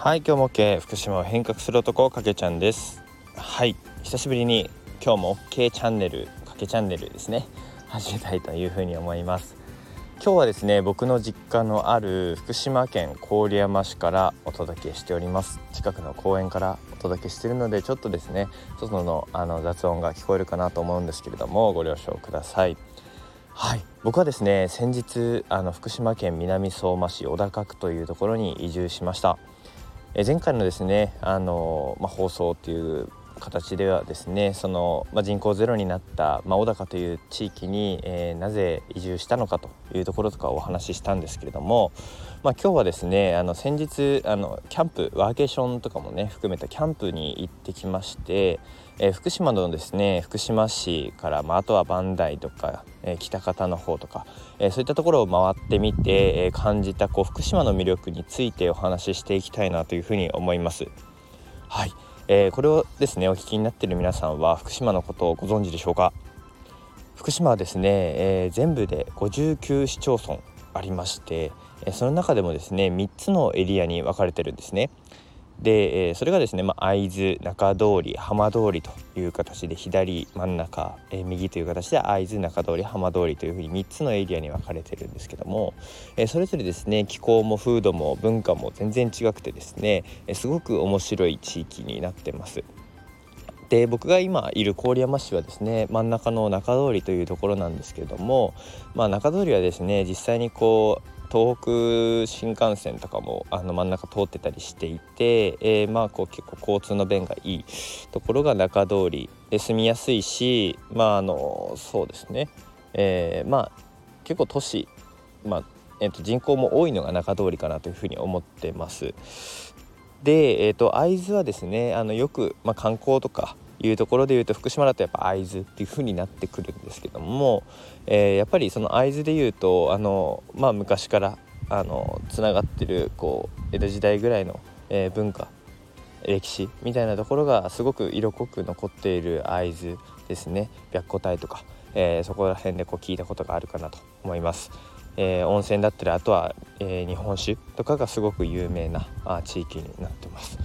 はい今日も OK 福島を変革する男かけちゃんです。はい久しぶりに今日も OK チャンネルかけチャンネルですね。始めたいというふうに思います。今日はですね僕の実家のある福島県郡山市からお届けしております。近くの公園からお届けしているのでちょっとですね外のあの雑音が聞こえるかなと思うんですけれどもご了承ください。はい僕はですね先日あの福島県南相馬市小高区というところに移住しました。え前回のですねあの、まあ、放送っていう形ではですねその、まあ、人口ゼロになった、まあ、小高という地域に、えー、なぜ移住したのかというところとかお話ししたんですけれども、まあ、今日はですねあの先日あのキャンプワーケーションとかもね含めたキャンプに行ってきまして、えー、福島のですね福島市から、まあ、あとは磐梯とか、えー、北方の方とか、えそういったところを回ってみて、え感じたこう福島の魅力についてお話ししていきたいなというふうに思います。はいえー、これをですねお聞きになっている皆さんは福島のことをご存知でしょうか？福島はですね、えー、全部で59市町村ありまして、えー、その中でもですね3つのエリアに分かれてるんですね。で、え、それがですね、まあ、会津中通り浜通りという形で左真ん中、え、右という形で会津中通り浜通りというふうに3つのエリアに分かれてるんですけども、え、それぞれですね気候も風土も文化も全然違くてですね、えすごく面白い地域になってます。で僕が今いる郡山市はですね真ん中の中通りというところなんですけれども、まあ、中通りはですね実際にこう東北新幹線とかもあの真ん中通ってたりしていて、えー、まあこう結構交通の便がいいところが中通りで住みやすいしまああのそうですね、えー、まあ結構都市、まあえー、と人口も多いのが中通りかなというふうに思ってます。で、えーと、会津はですねあのよく、まあ、観光とかいうところでいうと福島だとやっぱ会津っていう風になってくるんですけども、えー、やっぱりその会津でいうとあの、まあ、昔からあのつながってるこう江戸時代ぐらいの、えー、文化歴史みたいなところがすごく色濃く残っている会津ですね白虎隊とか、えー、そこら辺でこう聞いたことがあるかなと思います。えー、温泉だったりあとは、えー、日本酒とかがすごく有名なあ地域になってます。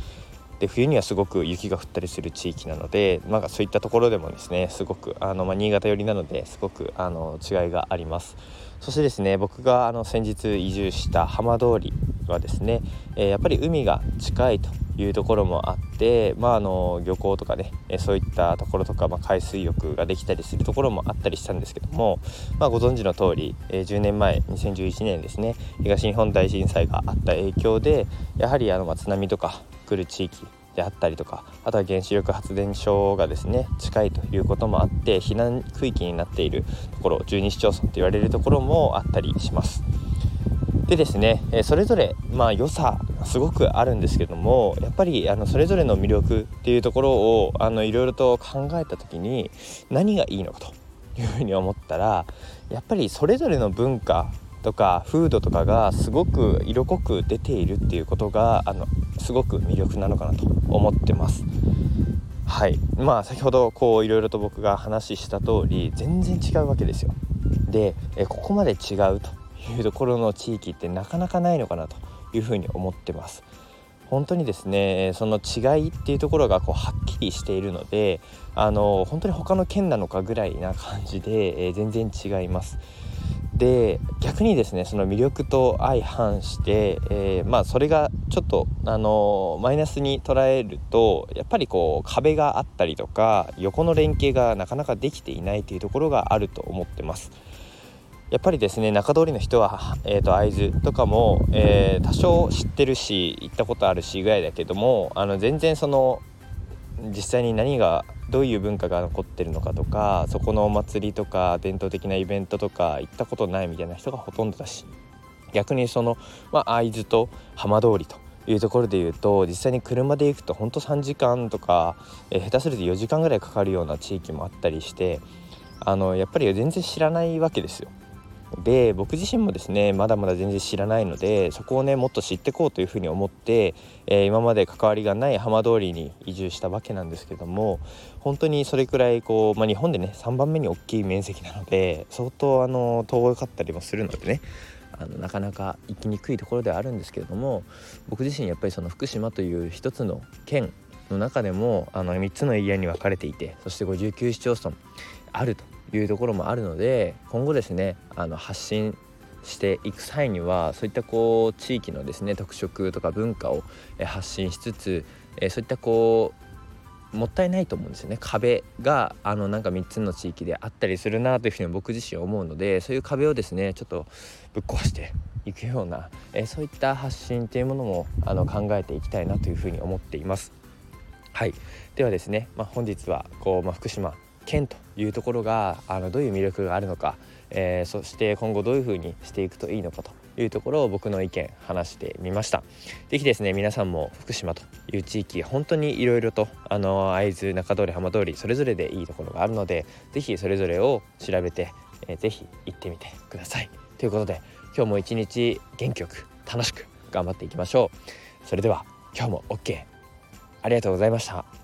で冬にはすごく雪が降ったりする地域なので、まあ、そういったところでもですねすごくあの、まあ、新潟寄りなのですごくあの違いがあります。そしてですね僕があの先日移住した浜通りはですね、えー、やっぱり海が近いというところもあって、まあ、あの漁港とかね、えそういったところとか、まあ、海水浴ができたりするところもあったりしたんですけども、まあ、ご存知の通り、えー、10年前2011年ですね東日本大震災があった影響でやはりあの、ま津波とか来る地域であったりとかあとは原子力発電所がですね近いということもあって避難区域になっているところ12市町村と言われるところもあったりします。でですねそれぞれまあ良さすごくあるんですけどもやっぱりあのそれぞれの魅力っていうところをいろいろと考えた時に何がいいのかというふうに思ったらやっぱりそれぞれの文化とか風土とかがすごく色濃く出ているっていうことがあのすごく魅力なのかなと思ってます。はいまあ先ほどこういろいろと僕が話した通り全然違うわけですよ。でえここまで違うというところの地域ってなかなかないのかなというふうに思ってます。本当にですねその違いっていうところがこうはっきりしているのであの本当に他の県なのかぐらいな感じで、えー、全然違います。で逆にですねその魅力と相反して、えー、まあそれがちょっとあのマイナスに捉えるとやっぱりこう壁があったりとか横の連携がなかなかできていないというところがあると思ってます。やっぱりですね中通りの人は、えーと、会津とかも、えー、多少知ってるし行ったことあるしぐらいだけどもあの全然その実際に何がどういう文化が残ってるのかとかそこのお祭りとか伝統的なイベントとか行ったことないみたいな人がほとんどだし逆にその、まあ、会津と浜通りというところで言うと実際に車で行くとほんと3時間とか、えー、下手すると4時間ぐらいかかるような地域もあったりしてあのやっぱり全然知らないわけですよ。で僕自身もですねまだまだ全然知らないのでそこをねもっと知っていこうというふうに思って、えー、今まで関わりがない浜通りに移住したわけなんですけども本当にそれくらいこう、まあ、日本でね3番目に大きい面積なので相当あの遠かったりもするのでねあのなかなか行きにくいところではあるんですけれども僕自身やっぱりその福島という一つの県の中でもあの3つのエリアに分かれていてそして59市町村あると。いうところもあるので今後ですねあの発信していく際にはそういったこう地域のですね特色とか文化を発信しつつそういったこうもったいないと思うんですよね壁があのなんか3つの地域であったりするなというふうに僕自身思うのでそういう壁をですねちょっとぶっ壊していくような、えそういった発信というものもあの考えていきたいなというふうに思っています。はいではですね、まあ、本日はこう、まあ、福島県というところがあのどういう魅力があるのか、えー、そして今後どういうふうにしていくといいのかというところを僕の意見話してみました。是非ですね皆さんも福島という地域本当にいろいろとあの会津中通り浜通りそれぞれでいいところがあるので是非それぞれを調べて、えー、ぜひ行ってみてください。ということで今日も一日元気よく楽しく頑張っていきましょう。それでは今日も OK ありがとうございました。